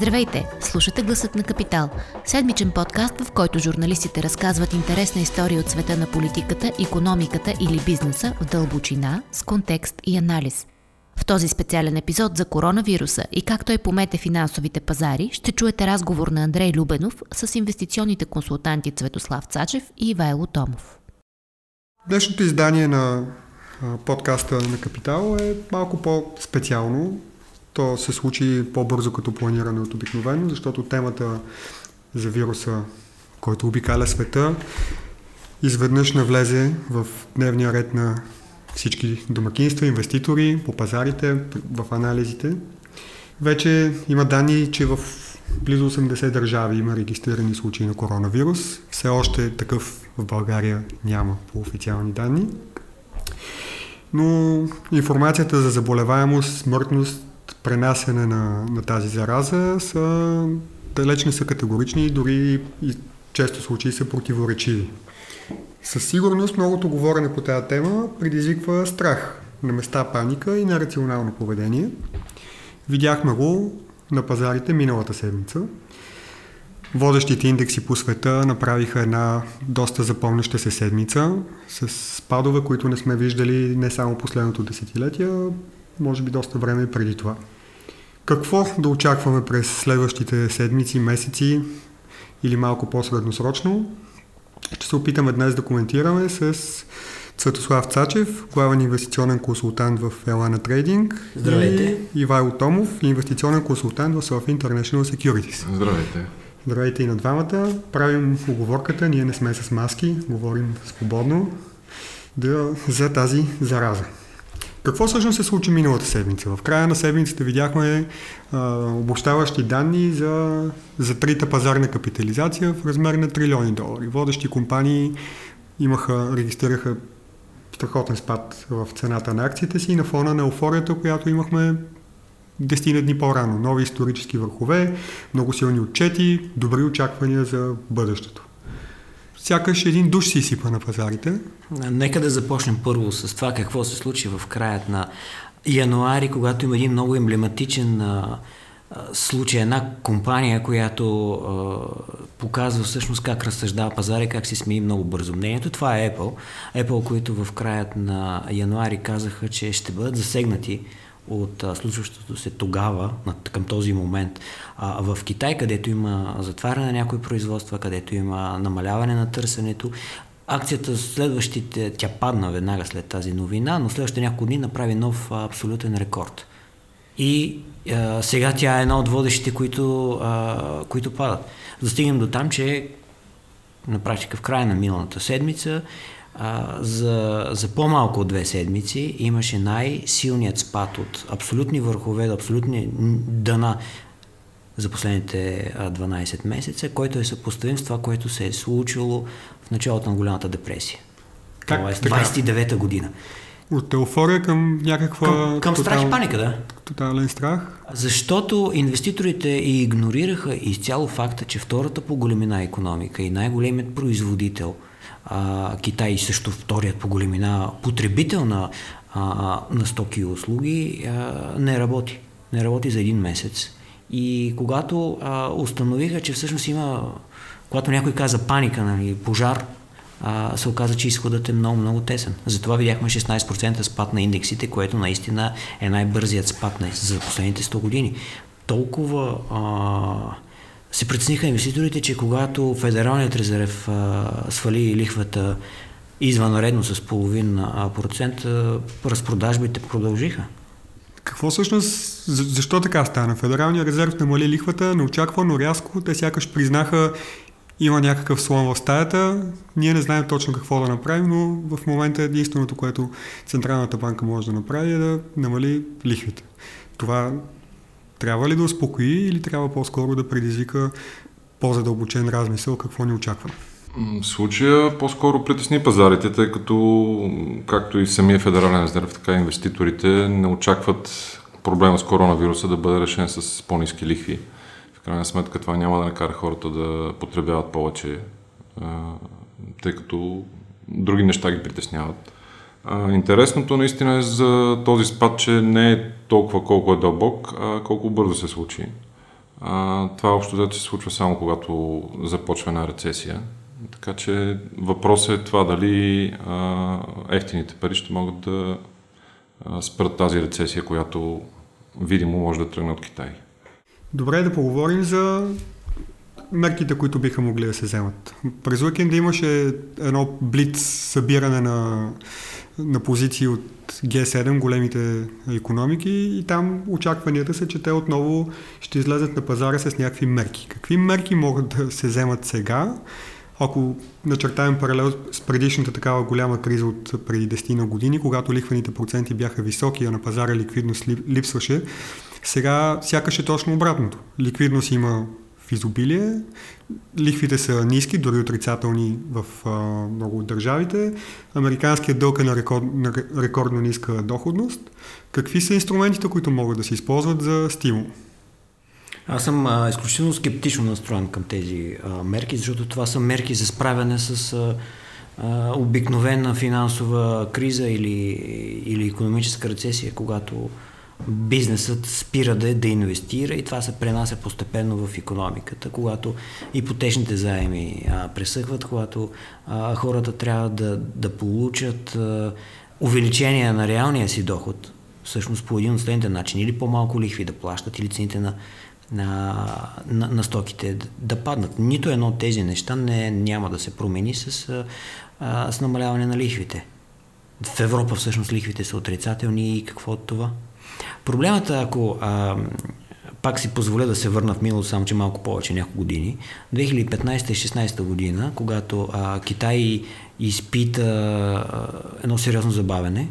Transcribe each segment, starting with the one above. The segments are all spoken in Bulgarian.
Здравейте! Слушате Гласът на Капитал. Седмичен подкаст, в който журналистите разказват интересна история от света на политиката, економиката или бизнеса в дълбочина, с контекст и анализ. В този специален епизод за коронавируса и как той помете финансовите пазари, ще чуете разговор на Андрей Любенов с инвестиционните консултанти Цветослав Цачев и Ивайло Томов. Днешното издание на подкаста на Капитал е малко по-специално. То се случи по-бързо като планиране от обикновено, защото темата за вируса, който обикаля света, изведнъж навлезе в дневния ред на всички домакинства, инвеститори, по пазарите, в анализите. Вече има данни, че в близо 80 държави има регистрирани случаи на коронавирус. Все още такъв в България няма по официални данни. Но информацията за заболеваемост, смъртност, пренасене на, на тази зараза са далеч не са категорични, дори и често случаи са противоречиви. Със сигурност многото говорене по тази тема предизвиква страх, на места паника и нерационално поведение. Видяхме го на пазарите миналата седмица. Водещите индекси по света направиха една доста запомняща се седмица с спадове, които не сме виждали не само последното десетилетие, може би доста време преди това. Какво да очакваме през следващите седмици, месеци или малко по-средносрочно? Ще се опитаме днес да коментираме с Цветослав Цачев, главен инвестиционен консултант в Елана Трейдинг. Здравейте. И Ивайло Томов, инвестиционен консултант в Soft International Securities. Здравейте. Здравейте и на двамата. Правим оговорката, ние не сме с маски, говорим свободно да, за тази зараза. Какво всъщност се случи миналата седмица? В края на седмицата видяхме а, обощаващи данни за, за трите пазарна капитализация в размер на трилиони долари. Водещи компании имаха, регистрираха страхотен спад в цената на акциите си на фона на еуфорията, която имахме десетина дни по-рано. Нови исторически върхове, много силни отчети, добри очаквания за бъдещето. Сякаш един душ си изсипа на пазарите. Нека да започнем първо с това какво се случи в краят на януари, когато има един много емблематичен а, случай, една компания, която а, показва всъщност как разсъждава пазара и как се смени много бързо мнението. Това е Apple. Apple, които в краят на януари казаха, че ще бъдат засегнати от случващото се тогава, към този момент, в Китай, където има затваряне на някои производства, където има намаляване на търсенето. Акцията следващите, тя падна веднага след тази новина, но следващите няколко дни направи нов абсолютен рекорд. И а, сега тя е една от водещите, които, а, които падат. Застигнем до там, че на практика в края на миналата седмица а, за, за по-малко от две седмици имаше най-силният спад от абсолютни върхове до абсолютни дъна за последните 12 месеца, който е съпоставим с това, което се е случило в началото на голямата депресия. Как Това е 29-та година. От еуфория към някаква... Към, към страх и паника, да. Тотален страх. Защото инвеститорите игнорираха изцяло факта, че втората по големина економика и най-големият производител – а, Китай също вторият по големина потребител на, а, на стоки и услуги а, не работи. Не работи за един месец. И когато а, установиха, че всъщност има, когато някой каза паника, нали, пожар, а, се оказа, че изходът е много, много тесен. Затова видяхме 16% спад на индексите, което наистина е най-бързият спад за последните 100 години. Толкова а, се прецениха инвеститорите, че когато Федералният резерв а, свали лихвата извънредно с половин процент, разпродажбите продължиха. Какво всъщност, защо така стана? Федералният резерв намали лихвата неочаквано рязко, те сякаш признаха има някакъв слон в стаята, ние не знаем точно какво да направим, но в момента единственото, което Централната банка може да направи е да намали лихвите. Това трябва ли да успокои или трябва по-скоро да предизвика по-задълбочен размисъл какво ни очаква? В случая по-скоро притесни пазарите, тъй като както и самия Федерален резерв, така и инвеститорите не очакват проблема с коронавируса да бъде решен с по-низки лихви. В крайна сметка това няма да накара хората да потребяват повече, тъй като други неща ги притесняват. Интересното наистина е за този спад, че не е толкова колко е дълбок, а колко бързо се случи. А, това общо взето се случва само когато започва една рецесия. Така че въпросът е това дали а, ефтините пари ще могат да а, спрат тази рецесия, която видимо може да тръгне от Китай. Добре да поговорим за мерките, които биха могли да се вземат. През уикенда имаше едно блиц събиране на, на позиции от G7, големите економики и там очакванията са, че те отново ще излезат на пазара с някакви мерки. Какви мерки могат да се вземат сега, ако начертаем паралел с предишната такава голяма криза от преди 10 на години, когато лихвените проценти бяха високи, а на пазара ликвидност липсваше, сега сякаш е точно обратното. Ликвидност има изобилие, лихвите са ниски, дори отрицателни в а, много от държавите, американският дълг е на, рекорд, на рекордно ниска доходност. Какви са инструментите, които могат да се използват за стимул? Аз съм а, изключително скептично настроен към тези а, мерки, защото това са мерки за справяне с а, а, обикновена финансова криза или, или економическа рецесия, когато бизнесът спира да, да инвестира и това се пренася постепенно в економиката, когато ипотечните заеми а, пресъхват, когато а, хората трябва да, да получат а, увеличение на реалния си доход, всъщност по един от следните начини, или по-малко лихви да плащат, или цените на, на, на, на стоките да, да паднат. Нито едно от тези неща не, няма да се промени с, а, с намаляване на лихвите. В Европа всъщност лихвите са отрицателни и какво от това? Проблемът, ако а, пак си позволя да се върна в миналото, само че малко повече, няколко години, 2015-16 година, когато а, Китай изпита а, едно сериозно забавене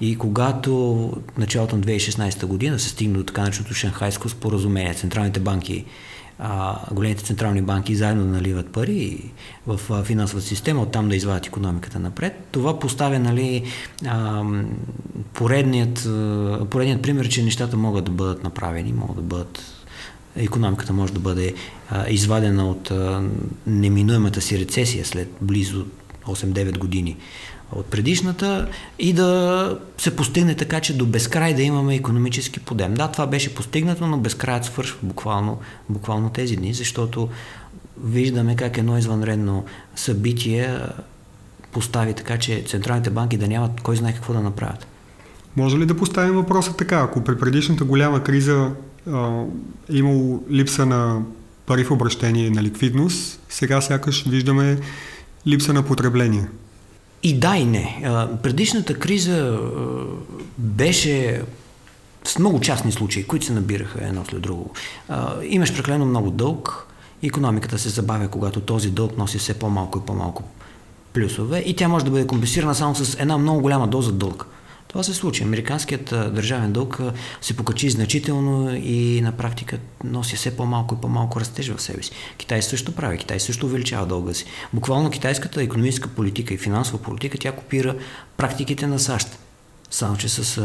и когато началото на 2016 година се стигна до така началото Шанхайско споразумение, централните банки а, големите централни банки заедно да наливат пари в финансовата система, оттам да извадят економиката напред. Това поставя нали, а, поредният, поредният пример, че нещата могат да бъдат направени, могат да бъдат економиката може да бъде а, извадена от а, неминуемата си рецесия след близо 8-9 години от предишната и да се постигне така, че до безкрай да имаме економически подем. Да, това беше постигнато, но безкраят свършва буквално, буквално тези дни, защото виждаме как едно извънредно събитие постави така, че централните банки да нямат кой знае какво да направят. Може ли да поставим въпроса така? Ако при предишната голяма криза а, е имало липса на пари в обращение на ликвидност, сега сякаш виждаме липса на потребление. И да, и не. Предишната криза беше с много частни случаи, които се набираха едно след друго. Имаш прекалено много дълг, економиката се забавя, когато този дълг носи все по-малко и по-малко плюсове и тя може да бъде компенсирана само с една много голяма доза дълг. Това се случи. Американският държавен дълг се покачи значително и на практика носи все по-малко и по-малко растеж в себе си. Китай също прави. Китай също увеличава дълга си. Буквално китайската економическа политика и финансова политика тя копира практиките на САЩ. Само че с, а,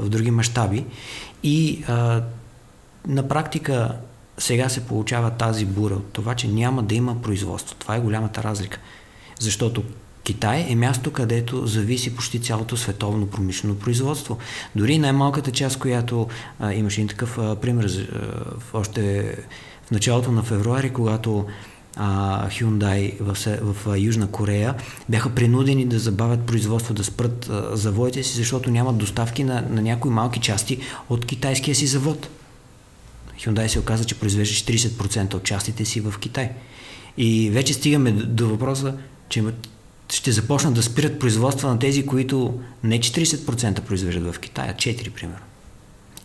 в други мащаби. И а, на практика сега се получава тази бура от това, че няма да има производство. Това е голямата разлика. Защото Китай е място, където зависи почти цялото световно промишлено производство. Дори най-малката част, която а, имаше един такъв а, пример а, в, още в началото на февруари, когато а, Hyundai в, в, в Южна Корея бяха принудени да забавят производство, да спрат а, заводите си, защото нямат доставки на, на някои малки части от китайския си завод. Hyundai се оказа, че произвежда 40% от частите си в Китай. И вече стигаме до, въпроса, че ще започнат да спират производства на тези, които не 40% произвеждат в Китай, а 4% примерно.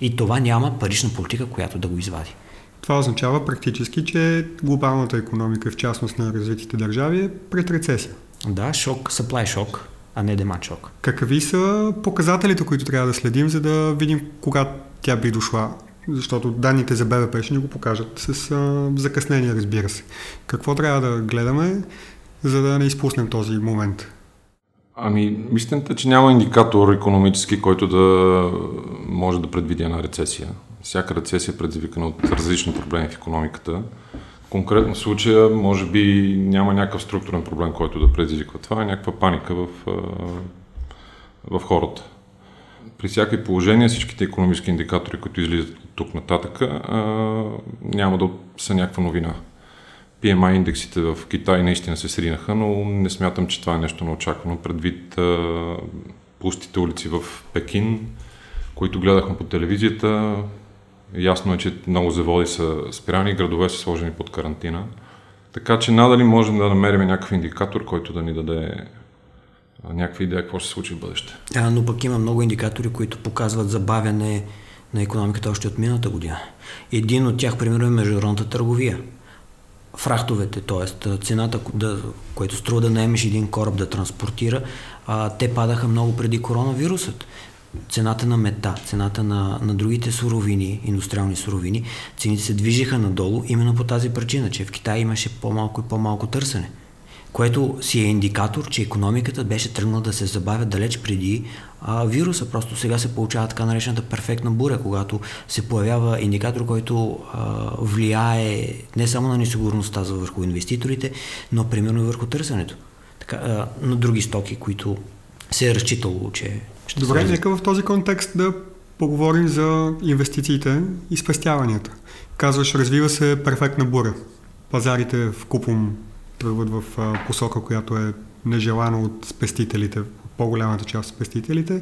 И това няма парична политика, която да го извади. Това означава практически, че глобалната економика, в частност на развитите държави, е пред рецесия. Да, шок, supply шок, а не демат шок. Какви са показателите, които трябва да следим, за да видим кога тя би дошла? Защото данните за БВП ще ни го покажат с а, закъснение, разбира се. Какво трябва да гледаме, за да не изпуснем този момент? Ами, истината че няма индикатор економически, който да може да предвиди една рецесия. Всяка рецесия е предизвикана от различни проблеми в економиката. Конкретно в случая, може би няма някакъв структурен проблем, който да предизвиква това, е някаква паника в, в хората. при всяки положение всичките економически индикатори, които излизат от тук нататък, няма да са някаква новина. PMI индексите в Китай наистина се сринаха, но не смятам, че това е нещо неочаквано предвид а, пустите улици в Пекин, които гледахме по телевизията. Ясно е, че много заводи са спирани, градове са сложени под карантина. Така че надали можем да намерим някакъв индикатор, който да ни даде някаква идея какво ще се случи в бъдеще. А, но пък има много индикатори, които показват забавяне на економиката още от миналата година. Един от тях, примерно, е международната търговия. Фрахтовете, т.е. цената, да, което струва да наемеш един кораб да транспортира, а, те падаха много преди коронавирусът. Цената на мета, цената на, на другите суровини, индустриални суровини, цените се движиха надолу именно по тази причина, че в Китай имаше по-малко и по-малко търсене което си е индикатор, че економиката беше тръгнала да се забавя далеч преди а, вируса. Просто сега се получава така наречената перфектна буря, когато се появява индикатор, който а, влияе не само на несигурността за върху инвеститорите, но примерно и върху търсенето. Така, а, на други стоки, които се е разчитало, че ще Добре, нека в този контекст да поговорим за инвестициите и спестяванията. Казваш, развива се перфектна буря. Пазарите в купом тръгват в посока, която е нежелана от спестителите, по-голямата част от спестителите.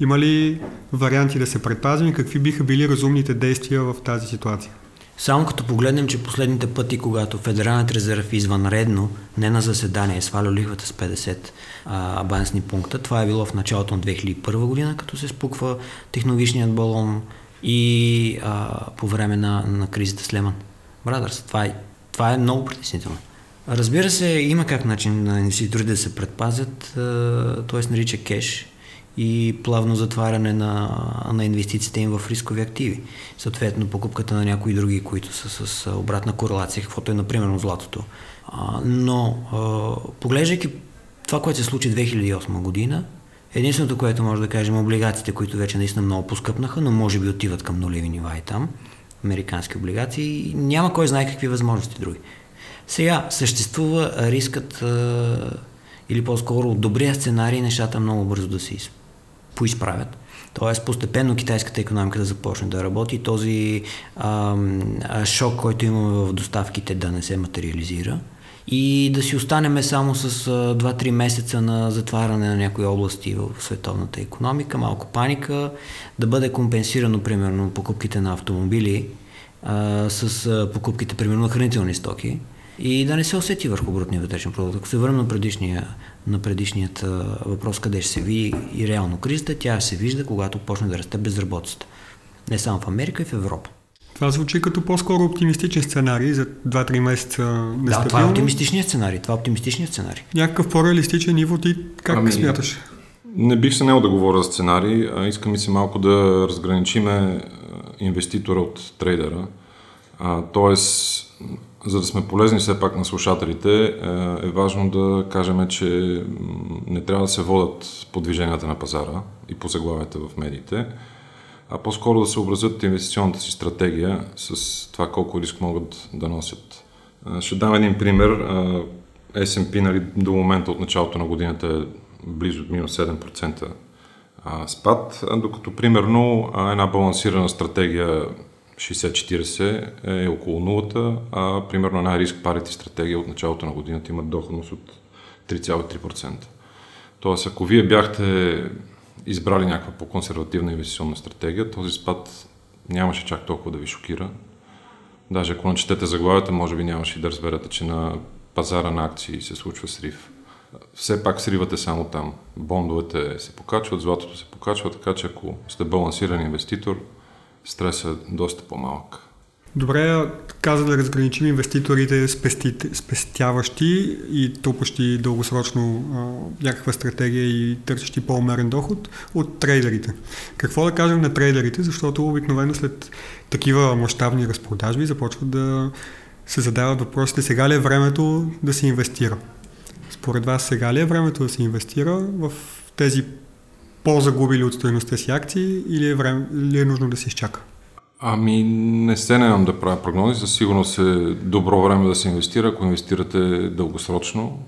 Има ли варианти да се предпазим и какви биха били разумните действия в тази ситуация? Само като погледнем, че последните пъти, когато Федералният резерв извънредно, не на заседание, е свалял лихвата с 50 а, бансни пункта, това е било в началото на 2001 година, като се спуква технологичният балон и а, по време на, на кризата с Леман Брадърс. Това е, това е много притеснително. Разбира се, има как начин на инвеститорите да се предпазят, т.е. нарича кеш и плавно затваряне на, на инвестициите им в рискови активи. Съответно, покупката на някои други, които са с обратна корелация, каквото е, например, златото. Но, поглеждайки това, което се случи 2008 година, единственото, което може да кажем, облигациите, които вече наистина много поскъпнаха, но може би отиват към нулеви нива и там, американски облигации, няма кой знае какви възможности други. Сега съществува рискът а, или по-скоро от добрия сценарий нещата много бързо да се поизправят. Тоест постепенно китайската економика да започне да работи, този а, а, шок, който имаме в доставките да не се материализира и да си останеме само с 2-3 месеца на затваряне на някои области в световната економика, малко паника, да бъде компенсирано примерно покупките на автомобили а, с покупките примерно на хранителни стоки и да не се усети върху брутния вътрешен продукт. Ако се върна на, предишния, на предишният въпрос, къде ще се види и реално кризата, тя се вижда, когато почне да расте безработицата. Не само в Америка, и в Европа. Това звучи като по-скоро оптимистичен сценарий за 2-3 месеца нестабилно. Да, това е оптимистичният сценарий. Това е оптимистичният сценарий. Някакъв по-реалистичен ниво ти как ами, смяташ? Не бих се нел да говоря за сценарий. А искам и се малко да разграничиме инвеститора от трейдера. А, тоест, за да сме полезни все пак на слушателите, е, е важно да кажем, че не трябва да се водят по движенията на пазара и по заглавията в медиите, а по-скоро да се образят инвестиционната си стратегия с това колко риск могат да носят. Е, ще дам един пример. Е, S&P нали, до момента от началото на годината е близо минус 7% спад, докато примерно една балансирана стратегия 60-40 е около нулата, а примерно една риск парите стратегия от началото на годината имат доходност от 3,3%. Тоест, ако вие бяхте избрали някаква по-консервативна инвестиционна стратегия, този спад нямаше чак толкова да ви шокира. Даже ако начетете заглавията, може би нямаше да разберете, че на пазара на акции се случва срив. Все пак сривът е само там. Бондовете се покачват, златото се покачва, така че ако сте балансиран инвеститор, стресът е доста по-малък. Добре, каза да разграничим инвеститорите спести, спестяващи и трупащи дългосрочно а, някаква стратегия и търсещи по-умерен доход от трейдерите. Какво да кажем на трейдерите, защото обикновено след такива мащабни разпродажби започват да се задават въпросите сега ли е времето да се инвестира. Според вас сега ли е времето да се инвестира в тези по-загубили от стоеността си акции или е, време, или е нужно да се изчака? Ами не се нямам да правя прогнози. Със сигурност е добро време да се инвестира, ако инвестирате дългосрочно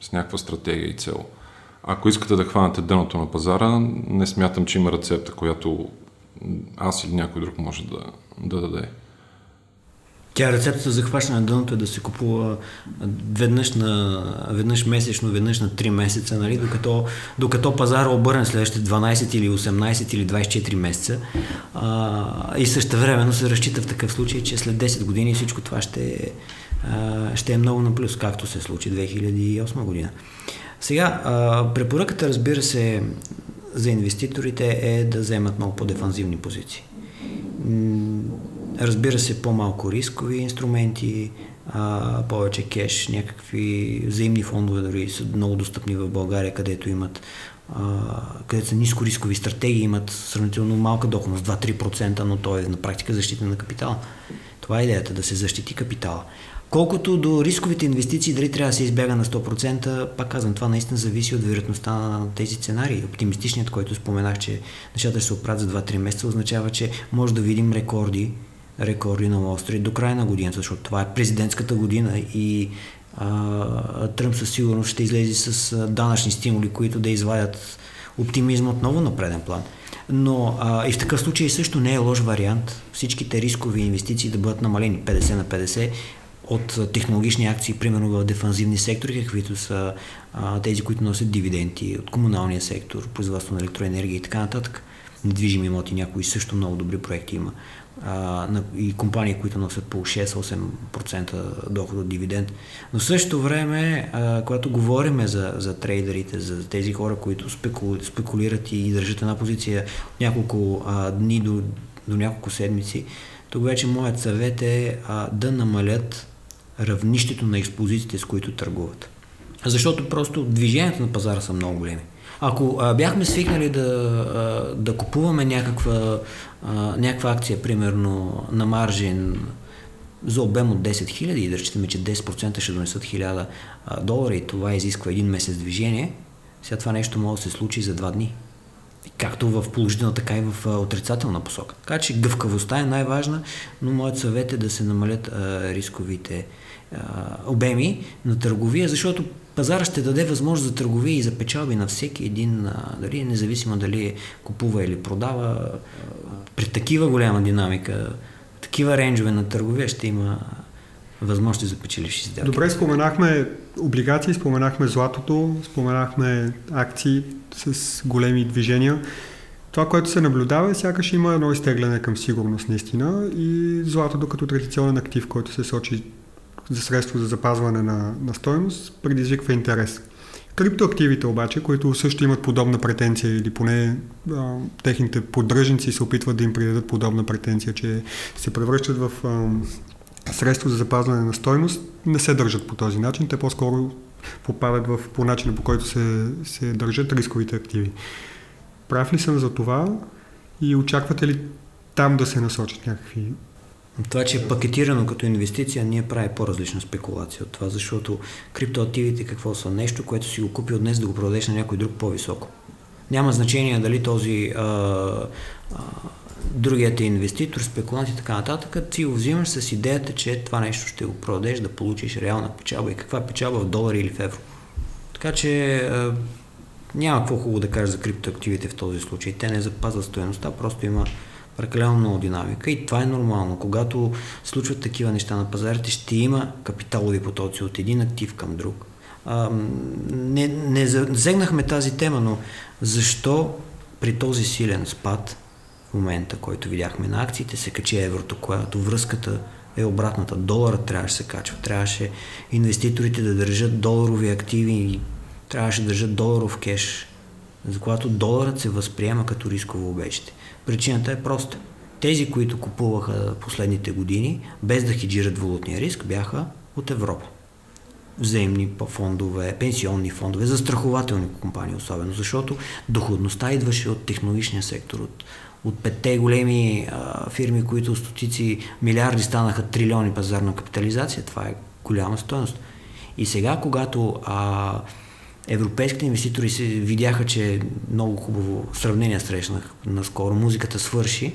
с някаква стратегия и цел. ако искате да хванете дъното на пазара, не смятам, че има рецепта, която аз или някой друг може да, да даде. Тя рецептата за хващане на дъното е да се купува веднъж, на, веднъж месечно, веднъж на 3 месеца, нали? докато, докато пазара обърне следващите 12 или 18 или 24 месеца. А, и също времено се разчита в такъв случай, че след 10 години всичко това ще, а, ще е много на плюс, както се случи 2008 година. Сега, а, препоръката, разбира се, за инвеститорите е да вземат много по-дефанзивни позиции. Разбира се, по-малко рискови инструменти, а, повече кеш, някакви взаимни фондове дори са много достъпни в България, където имат а, където са ниско рискови стратегии, имат сравнително малка доходност, 2-3%, но то е на практика защита на капитала. Това е идеята, да се защити капитала. Колкото до рисковите инвестиции, дали трябва да се избяга на 100%, пак казвам, това наистина зависи от вероятността на тези сценарии. Оптимистичният, който споменах, че нещата ще се оправят за 2-3 месеца, означава, че може да видим рекорди, рекорди на Уолл до края на годината, защото това е президентската година и а, Тръмп със сигурност ще излезе с данъчни стимули, които да извадят оптимизма отново на преден план. Но а, и в такъв случай също не е лош вариант всичките рискови инвестиции да бъдат намалени 50 на 50 от технологични акции, примерно в дефанзивни сектори, каквито са а, тези, които носят дивиденти от комуналния сектор, производство на електроенергия и така нататък. Недвижими имоти, някои също много добри проекти има. А, и компании, които носят по 6-8% доход от дивиденд. Но в същото време, а, когато говорим за, за трейдерите, за тези хора, които спекул, спекулират и държат една позиция няколко а, дни до, до няколко седмици, тук вече моят съвет е а, да намалят равнището на експозициите, с които търгуват. Защото просто движението на пазара са много големи. Ако а, бяхме свикнали да, а, да купуваме някаква, а, някаква акция, примерно на маржин за обем от 10 000 и да речетаме, че 10% ще донесат 1000 долара и това изисква един месец движение, сега това нещо може да се случи за два дни. Както в положителна, така и в отрицателна посока. Така че гъвкавостта е най-важна, но моят съвет е да се намалят а, рисковите обеми на търговия, защото пазара ще даде възможност за търговия и за печалби на всеки един, дали, независимо дали купува или продава. При такива голяма динамика, такива рейнджове на търговия ще има възможности за печеливши сделки. Добре, споменахме облигации, споменахме златото, споменахме акции с големи движения. Това, което се наблюдава е сякаш има едно изтегляне към сигурност наистина и златото като традиционен актив, който се сочи за средство за запазване на, на стоеност, предизвиква интерес. Криптоактивите обаче, които също имат подобна претенция или поне а, техните поддръжници се опитват да им придадат подобна претенция, че се превръщат в а, средство за запазване на стойност, не се държат по този начин. Те по-скоро попадат в, по начина по който се, се държат рисковите активи. Прав ли съм за това и очаквате ли там да се насочат някакви това, че е пакетирано като инвестиция, ние прави по-различна спекулация от това, защото криптоактивите какво са? Нещо, което си го купил днес да го продадеш на някой друг по-високо. Няма значение дали този а, а, другият е инвеститор, спекулант и така нататък, ти го взимаш с идеята, че това нещо ще го продадеш да получиш реална печалба. И каква печалба в долари или в евро. Така че а, няма какво хубаво да кажа за криптоактивите в този случай. Те не запазват стоеността, просто има прекалено много динамика и това е нормално. Когато случват такива неща на пазарите, ще има капиталови потоци от един актив към друг. А, не, не засегнахме тази тема, но защо при този силен спад в момента, който видяхме на акциите, се качи еврото, която връзката е обратната. Доларът трябваше да се качва. Трябваше инвеститорите да държат доларови активи и трябваше да държат доларов кеш, за когато доларът се възприема като рисково обещите. Причината е проста. Тези, които купуваха последните години, без да хеджират валутния риск, бяха от Европа. Взаимни фондове, пенсионни фондове, застрахователни компании особено, защото доходността идваше от технологичния сектор, от, от петте големи а, фирми, които стотици милиарди станаха трилиони пазарна капитализация. Това е голяма стоеност. И сега, когато а, европейските инвеститори се видяха, че много хубаво сравнение срещнах наскоро. Музиката свърши,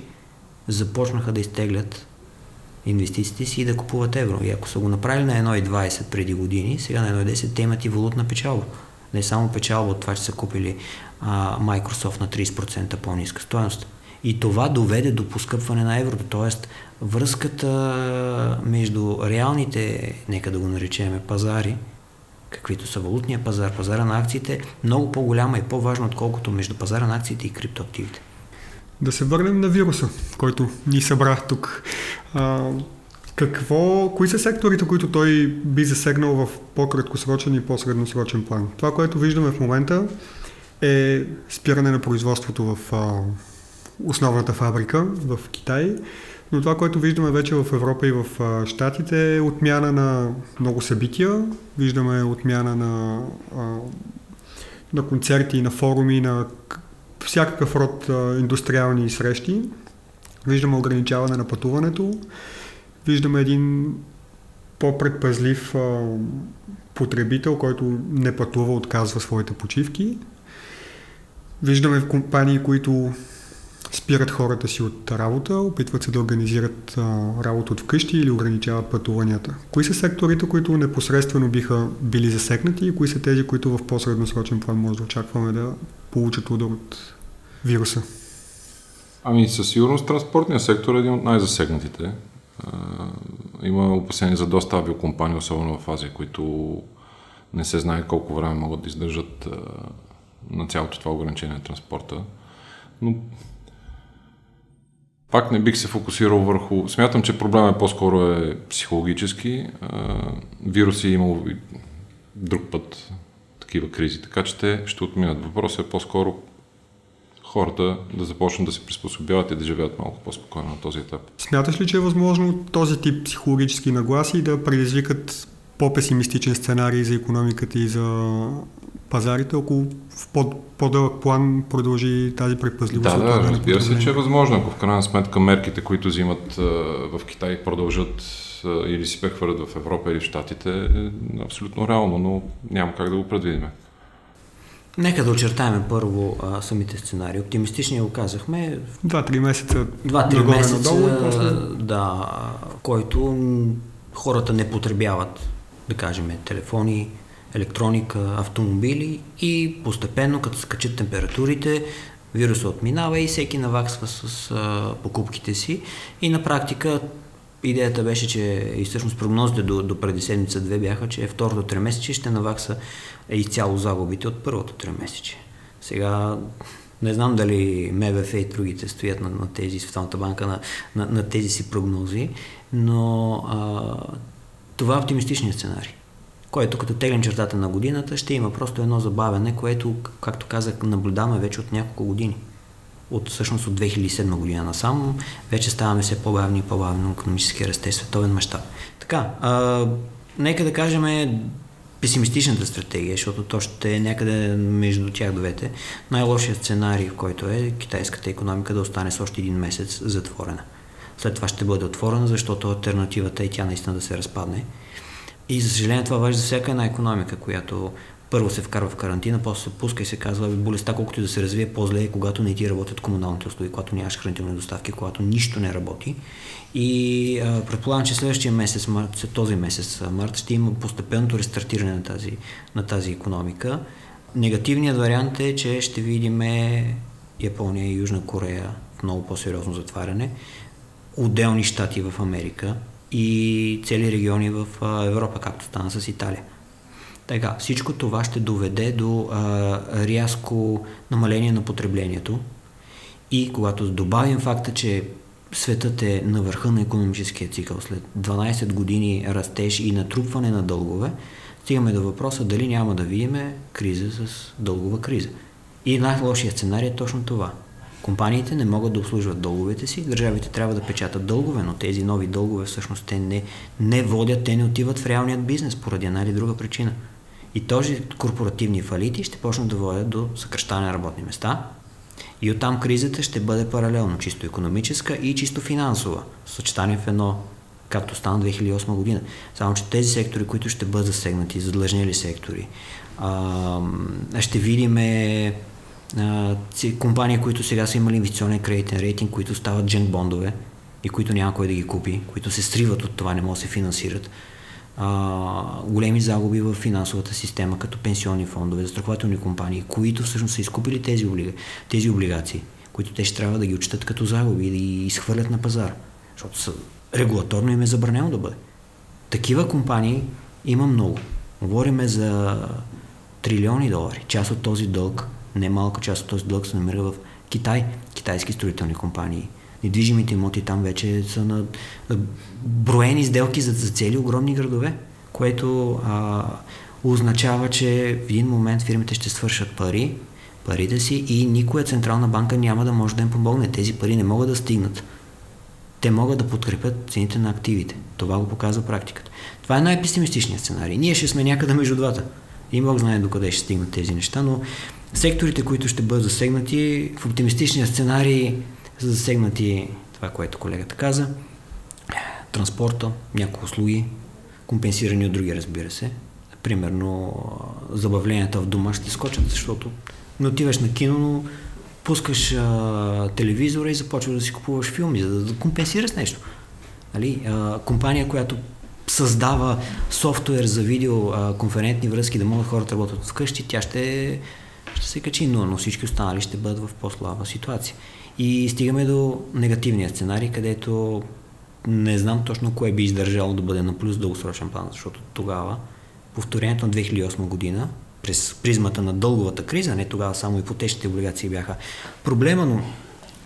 започнаха да изтеглят инвестициите си и да купуват евро. И ако са го направили на 1,20 преди години, сега на 1,10 те имат и валутна печалба. не само печалба от това, че са купили а, Microsoft на 30% по-ниска стоеност. И това доведе до поскъпване на еврото, т.е. връзката между реалните, нека да го наречеме, пазари, каквито са валутния пазар, пазара на акциите, много по-голяма и по-важна, отколкото между пазара на акциите и криптоактивите. Да се върнем на вируса, който ни събра тук. А, какво, кои са секторите, които той би засегнал в по-краткосрочен и по-средносрочен план? Това, което виждаме в момента е спиране на производството в а, основната фабрика в Китай, но това, което виждаме вече в Европа и в Штатите е отмяна на много събития, виждаме отмяна на, на концерти, на форуми, на всякакъв род индустриални срещи, виждаме ограничаване на пътуването, виждаме един по-предпазлив потребител, който не пътува, отказва своите почивки. Виждаме компании, които спират хората си от работа, опитват се да организират а, работа от вкъщи или ограничават пътуванията. Кои са секторите, които непосредствено биха били засекнати и кои са тези, които в по-средносрочен план може да очакваме да получат удар от вируса? Ами със сигурност транспортния сектор е един от най-засегнатите. Има опасения за доста авиокомпании, особено в Азия, които не се знае колко време могат да издържат на цялото това ограничение на транспорта. Но пак не бих се фокусирал върху... Смятам, че проблемът е по-скоро е психологически. Вируси е имал друг път такива кризи, така че те ще отминат. Въпросът е по-скоро хората да започнат да се приспособяват и да живеят малко по-спокойно на този етап. Смяташ ли, че е възможно този тип психологически нагласи да предизвикат по-песимистичен сценарий за економиката и за пазарите, ако в по- по-дълъг план продължи тази предпазливост? Да, да, разбира се, че е възможно, ако в крайна сметка мерките, които взимат в Китай, продължат или си прехвърлят в Европа или в Штатите, е абсолютно реално, но няма как да го предвидим. Нека да очертаем първо а, самите сценарии. Оптимистични го казахме. Два-три месеца. Два-три месеца, надолу, после... да, който хората не потребяват, да кажем, телефони, електроника, автомобили и постепенно, като скачат температурите, вирусът отминава и всеки наваксва с а, покупките си и на практика идеята беше, че и всъщност прогнозите до, до преди седмица две бяха, че второто тримесечие ще навакса изцяло загубите от първото тримесечие. Сега не знам дали МВФ и другите стоят на, на тези, Световната банка, на, на, на тези си прогнози, но а, това е оптимистичният сценарий който като теглим чертата на годината ще има просто едно забавяне, което, както казах, наблюдаваме вече от няколко години. От, всъщност от 2007 година насам вече ставаме все по-бавни и по-бавно економически растеж световен мащаб. Така, а, нека да кажем песимистичната стратегия, защото то ще е някъде между тях двете. Най-лошият сценарий, в който е китайската економика да остане с още един месец затворена. След това ще бъде отворена, защото альтернативата е тя наистина да се разпадне и за съжаление това важи за всяка една економика, която първо се вкарва в карантина, после се пуска и се казва, болестта колкото и да се развие по-зле е, когато не ти работят комуналните услуги, когато нямаш хранителни доставки, когато нищо не работи. И а, предполагам, че следващия месец, март, този месец, март, ще има постепенното рестартиране на тази, на тази економика. Негативният вариант е, че ще видим Япония и Южна Корея в много по-сериозно затваряне, отделни щати в Америка, и цели региони в Европа, както стана с Италия. Така, всичко това ще доведе до а, рязко намаление на потреблението и когато добавим факта, че светът е на върха на економическия цикъл след 12 години растеж и натрупване на дългове, стигаме до въпроса дали няма да видиме криза с дългова криза. И най-лошият сценарий е точно това – Компаниите не могат да обслужват дълговете си, държавите трябва да печатат дългове, но тези нови дългове всъщност те не, не водят, те не отиват в реалният бизнес поради една или друга причина. И този корпоративни фалити ще почнат да водят до съкръщане на работни места, и оттам кризата ще бъде паралелно, чисто економическа и чисто финансова, съчетание в едно, както стана 2008 година. Само, че тези сектори, които ще бъдат засегнати, задлъжнели сектори, ще видиме компании, които сега са имали инвестиционен кредитен рейтинг, които стават джен бондове и които няма кой да ги купи, които се сриват от това, не могат да се финансират. а, големи загуби в финансовата система, като пенсионни фондове, застрахователни компании, които всъщност са изкупили тези, облига, тези облигации, които те ще трябва да ги отчитат като загуби и да ги изхвърлят на пазара. Защото са, регулаторно им е забранено да бъде. Такива компании има много. Говориме за трилиони долари. Част от този дълг, не малка част от този дълг се намира в Китай, китайски строителни компании. Недвижимите имоти там вече са на, на броени сделки за, за цели огромни градове, което а, означава, че в един момент фирмите ще свършат пари, парите си и никоя централна банка няма да може да им помогне. Тези пари не могат да стигнат. Те могат да подкрепят цените на активите. Това го показва практиката. Това е най-песимистичният сценарий. Ние ще сме някъде между двата. И Бог знае докъде ще стигнат тези неща, но секторите, които ще бъдат засегнати, в оптимистичния сценарий са засегнати това, което колегата каза, транспорта, някои услуги, компенсирани от други, разбира се. Примерно, забавленията в дома ще скочат, защото не отиваш на кино, но пускаш а, телевизора и започваш да си купуваш филми, за да, компенсираш нещо. Нали? А, компания, която създава софтуер за видео а, конферентни връзки, да могат хората да работят вкъщи, тя ще, ще се качи, но, но всички останали ще бъдат в по-слаба ситуация. И стигаме до негативния сценарий, където не знам точно кое би издържало да бъде на плюс дългосрочен план, защото тогава повторението на 2008 година през призмата на дълговата криза, не тогава само ипотечните облигации бяха проблема, но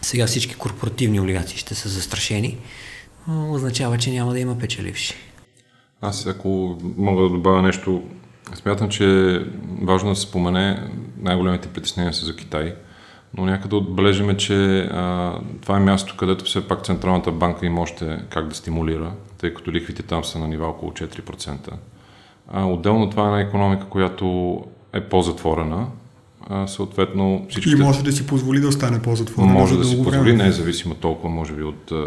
сега всички корпоративни облигации ще са застрашени, означава, че няма да има печеливши. Аз ако мога да добавя нещо, смятам, че е важно да се спомене най-големите притеснения са за Китай, но някъде отбележиме, че а, това е място, където все пак Централната банка има още как да стимулира, тъй като лихвите там са на нива около 4%. А, отделно това е една економика, която е по-затворена, а, съответно всички... И може да си позволи да остане по-затворена. Може да, си позволи, не е зависимо толкова, може би, от а,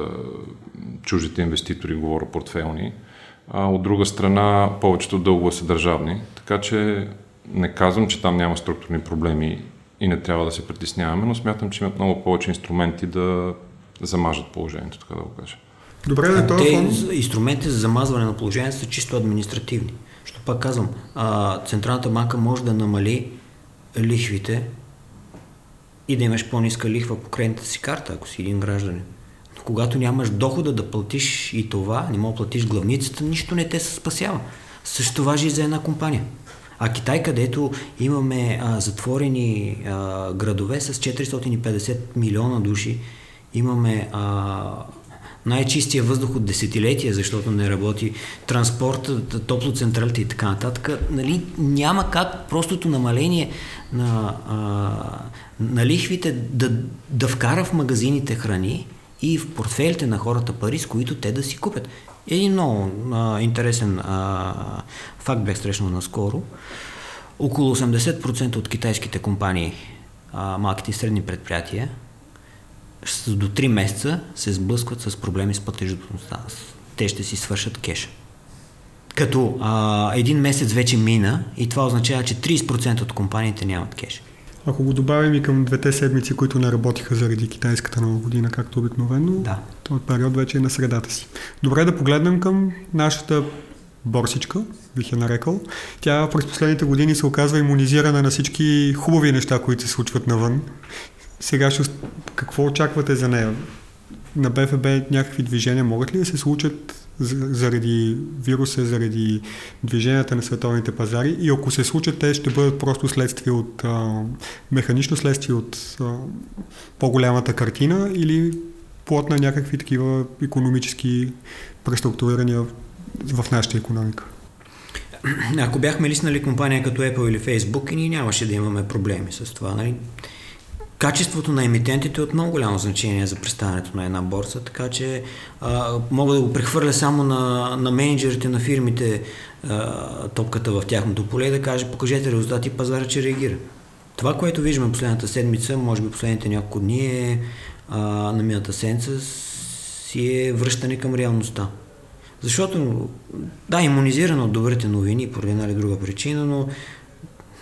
чуждите инвеститори, говоря портфелни а от друга страна повечето дългове са държавни, така че не казвам, че там няма структурни проблеми и не трябва да се притесняваме, но смятам, че имат много повече инструменти да замажат положението, така да го кажа. Добре, да това Те, инструментите за замазване на положението са чисто административни. Защото пак казвам, а, Централната банка може да намали лихвите и да имаш по-ниска лихва по кредитната си карта, ако си един гражданин когато нямаш дохода да платиш и това, не мога да платиш главницата, нищо не те се спасява. Също важи и за една компания. А Китай, където имаме а, затворени а, градове с 450 милиона души, имаме а, най-чистия въздух от десетилетия, защото не работи транспорт, топлоцентралите и така нататък, нали, няма как простото намаление на, а, на лихвите да, да вкара в магазините храни, и в портфелите на хората пари, с които те да си купят. Един много а, интересен а, факт бях срещнал наскоро. Около 80% от китайските компании, а, малките и средни предприятия, до 3 месеца се сблъскват с проблеми с платежоспособността. Те ще си свършат кеша. Като а, един месец вече мина и това означава, че 30% от компаниите нямат кеш. Ако го добавим и към двете седмици, които не работиха заради китайската нова година, както обикновено, да. този период вече е на средата си. Добре да погледнем към нашата борсичка, бих я нарекал. Тя през последните години се оказва иммунизирана на всички хубави неща, които се случват навън. Сега ще... какво очаквате за нея? На БФБ някакви движения могат ли да се случат заради вируса, заради движенията на световните пазари и ако се случат, те ще бъдат просто следствие от а, механично следствие от а, по-голямата картина или плод на някакви такива економически преструктурирания в нашата економика. Ако бяхме лиснали компания като Apple или Facebook, и ние нямаше да имаме проблеми с това. Нали? Качеството на емитентите е от много голямо значение за представянето на една борса, така че а, мога да го прехвърля само на, на менеджерите на фирмите а, топката в тяхното поле и да каже покажете резултати пазара, че реагира. Това, което виждаме последната седмица, може би последните няколко дни е а, на мината седмица си е връщане към реалността. Защото, да, иммунизирано от добрите новини, поради една или друга причина, но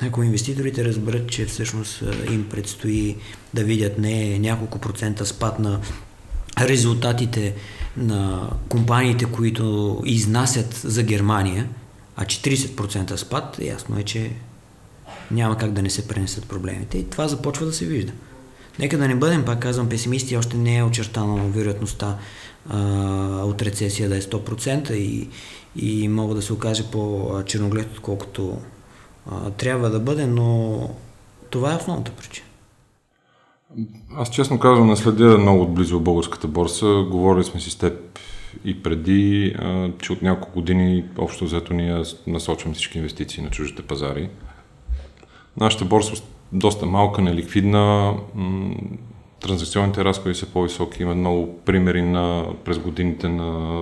ако инвеститорите разберат, че всъщност им предстои да видят не няколко процента спад на резултатите на компаниите, които изнасят за Германия, а 40% спад, ясно е, че няма как да не се пренесат проблемите и това започва да се вижда. Нека да не бъдем, пак казвам, песимисти, още не е очертана вероятността а, от рецесия да е 100% и, и мога да се окаже по-черноглед, отколкото трябва да бъде, но това е основната причина. Аз честно казвам, не следя много отблизо българската борса. Говорили сме си с теб и преди, че от няколко години общо взето ние насочваме всички инвестиции на чуждите пазари. Нашата борса доста малка, неликвидна, транзакционните разходи са по-високи, има много примери на, през годините на,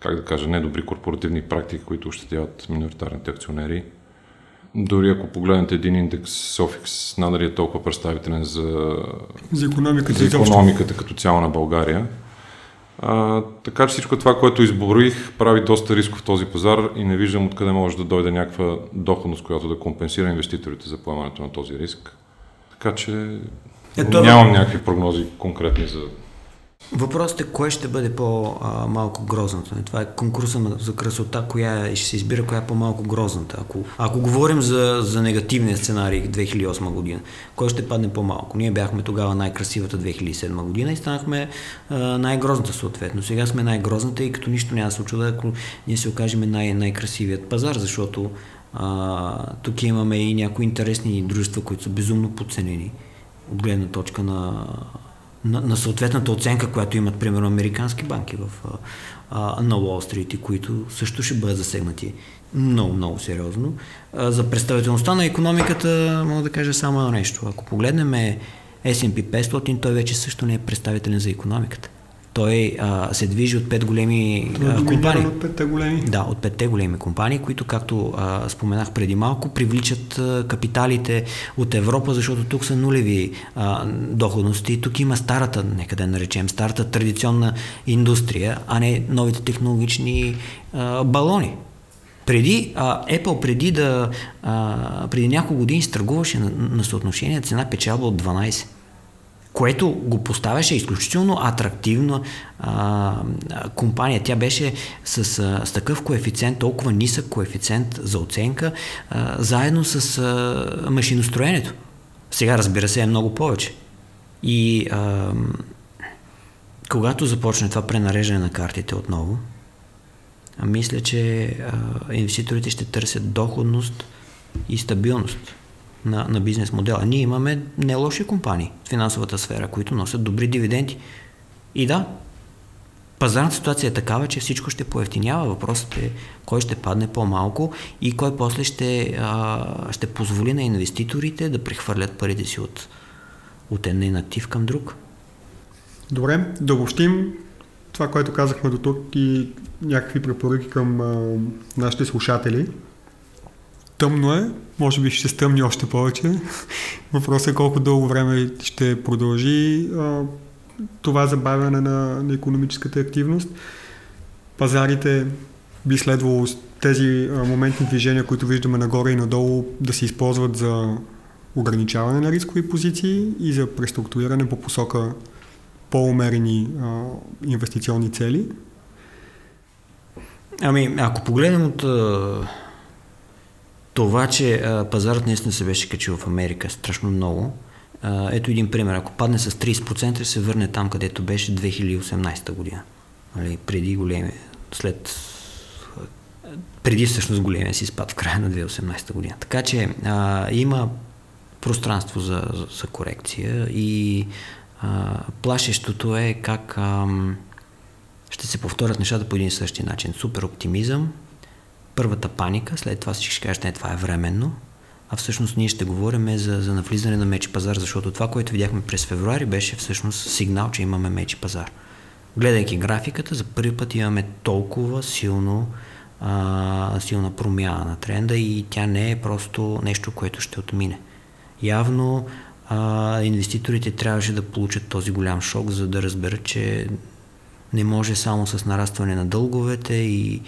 как да кажа, недобри корпоративни практики, които ощетяват миноритарните акционери. Дори ако погледнете един индекс Sofix, надали е толкова представителен за, за економиката, за економиката като цяло на България. А, така че всичко това, което изборих, прави доста рисков в този пазар и не виждам откъде може да дойде някаква доходност, която да компенсира инвеститорите за поемането на този риск. Така че Ето, нямам някакви прогнози конкретни за Въпросът е кое ще бъде по-малко грозното. Това е конкурса за красота, коя и ще се избира коя е по-малко грозната. Ако, ако говорим за, за негативния сценарий 2008 година, кой ще падне по-малко? Ние бяхме тогава най-красивата 2007 година и станахме а, най-грозната съответно. Сега сме най-грозната и като нищо няма да се очуда, ако ние се окажем най- най-красивият пазар, защото а, тук имаме и някои интересни дружества, които са безумно подценени от гледна точка на на, на съответната оценка, която имат, примерно, американски банки в, а, на Уолл Стрит, които също ще бъдат засегнати много, много сериозно. А, за представителността на економиката мога да кажа само едно нещо. Ако погледнем S&P 500, той вече също не е представителен за економиката. Той а, се движи от пет големи Той а, компании. От петте големи. Да, от петте големи компании, които, както а, споменах преди малко, привличат а, капиталите от Европа, защото тук са нулеви а, доходности. Тук има старата, нека да наречем, старата традиционна индустрия, а не новите технологични а, балони. Преди, а, Apple преди да, а, преди няколко години стъргуваше на, на съотношение цена печалба от 12 което го поставяше изключително атрактивна а, компания. Тя беше с, с такъв коефициент, толкова нисък коефициент за оценка, а, заедно с а, машиностроенето. Сега, разбира се, е много повече. И а, когато започне това пренареждане на картите отново, мисля, че а, инвеститорите ще търсят доходност и стабилност на, на бизнес модела. Ние имаме не лоши компании в финансовата сфера, които носят добри дивиденти. И да, пазарната ситуация е такава, че всичко ще поевтинява. Въпросът е кой ще падне по-малко и кой после ще, а, ще позволи на инвеститорите да прехвърлят парите си от, от един актив към друг. Добре, да обобщим това, което казахме до тук и някакви препоръки към а, нашите слушатели. Тъмно е, може би ще стъмни още повече. Въпросът е колко дълго време ще продължи а, това забавяне на, на економическата активност. Пазарите би следвало тези а, моментни движения, които виждаме нагоре и надолу, да се използват за ограничаване на рискови позиции и за преструктуриране по посока по-умерени а, инвестиционни цели. Ами, ако погледнем от това, че а, пазарът наистина се беше качил в Америка страшно много. А, ето един пример. Ако падне с 30%, ще се върне там, където беше 2018 година. Нали, преди големи, след преди всъщност големия си спад в края на 2018 година. Така че а, има пространство за, за, за корекция и а, плашещото е как а, ще се повторят нещата по един и същи начин. Супер оптимизъм, първата паника, след това всички ще кажат, не, това е временно, а всъщност ние ще говорим за, за навлизане на мечи пазар, защото това, което видяхме през февруари, беше всъщност сигнал, че имаме мечи пазар. Гледайки графиката, за първи път имаме толкова силно, а, силна промяна на тренда и тя не е просто нещо, което ще отмине. Явно а, инвеститорите трябваше да получат този голям шок, за да разберат, че не може само с нарастване на дълговете и,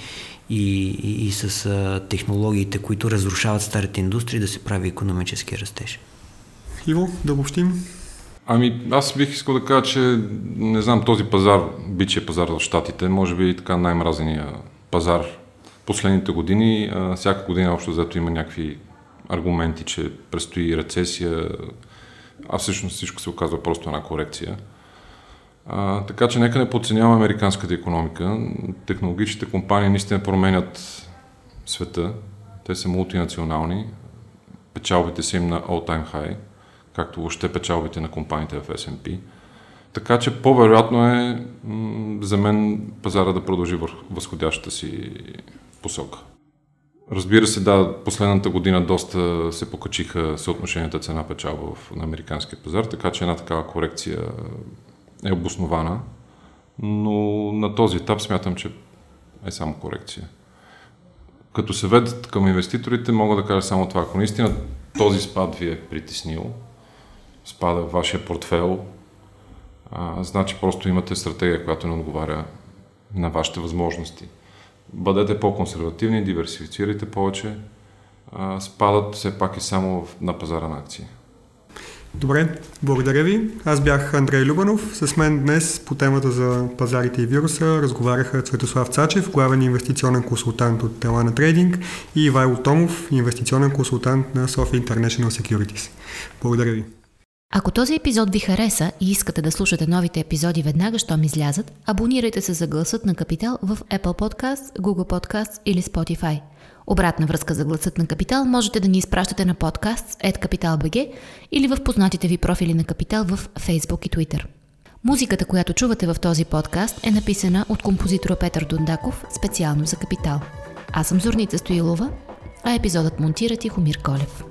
и, и, и с а, технологиите, които разрушават старите индустрии, да се прави економически растеж. Иво, да обобщим? Ами, аз бих искал да кажа, че не знам, този пазар, бичия пазар в Штатите, може би така най-мразения пазар последните години. А, всяка година общо взето има някакви аргументи, че предстои рецесия, а всъщност всичко се оказва просто една корекция. А, така че нека не подценяваме американската економика. Технологичните компании наистина променят света. Те са мултинационални. Печалбите са им на all-time high, както въобще печалбите на компаниите в S&P. Така че по-вероятно е за мен пазара да продължи възходящата си посока. Разбира се, да, последната година доста се покачиха съотношенията цена-печалба на американския пазар, така че една такава корекция е обоснована, но на този етап смятам, че е само корекция. Като съвет към инвеститорите мога да кажа само това. Ако наистина този спад ви е притеснил, спада в вашия портфел, а, значи просто имате стратегия, която не отговаря на вашите възможности. Бъдете по-консервативни, диверсифицирайте повече. А, спадат все пак и само на пазара на акции. Добре, благодаря ви. Аз бях Андрей Любанов. С мен днес по темата за пазарите и вируса разговаряха Цветослав Цачев, главен инвестиционен консултант от Телана Трейдинг и Ивайло Томов, инвестиционен консултант на Sophia International Securities. Благодаря ви. Ако този епизод ви хареса и искате да слушате новите епизоди веднага, щом излязат, абонирайте се за гласът на Капитал в Apple Podcasts, Google Podcasts или Spotify – Обратна връзка за гласът на Капитал можете да ни изпращате на подкаст Capital.bg или в познатите ви профили на Капитал в Facebook и Twitter. Музиката, която чувате в този подкаст е написана от композитора Петър Дундаков специално за Капитал. Аз съм Зорница Стоилова, а епизодът монтира Тихомир Колев.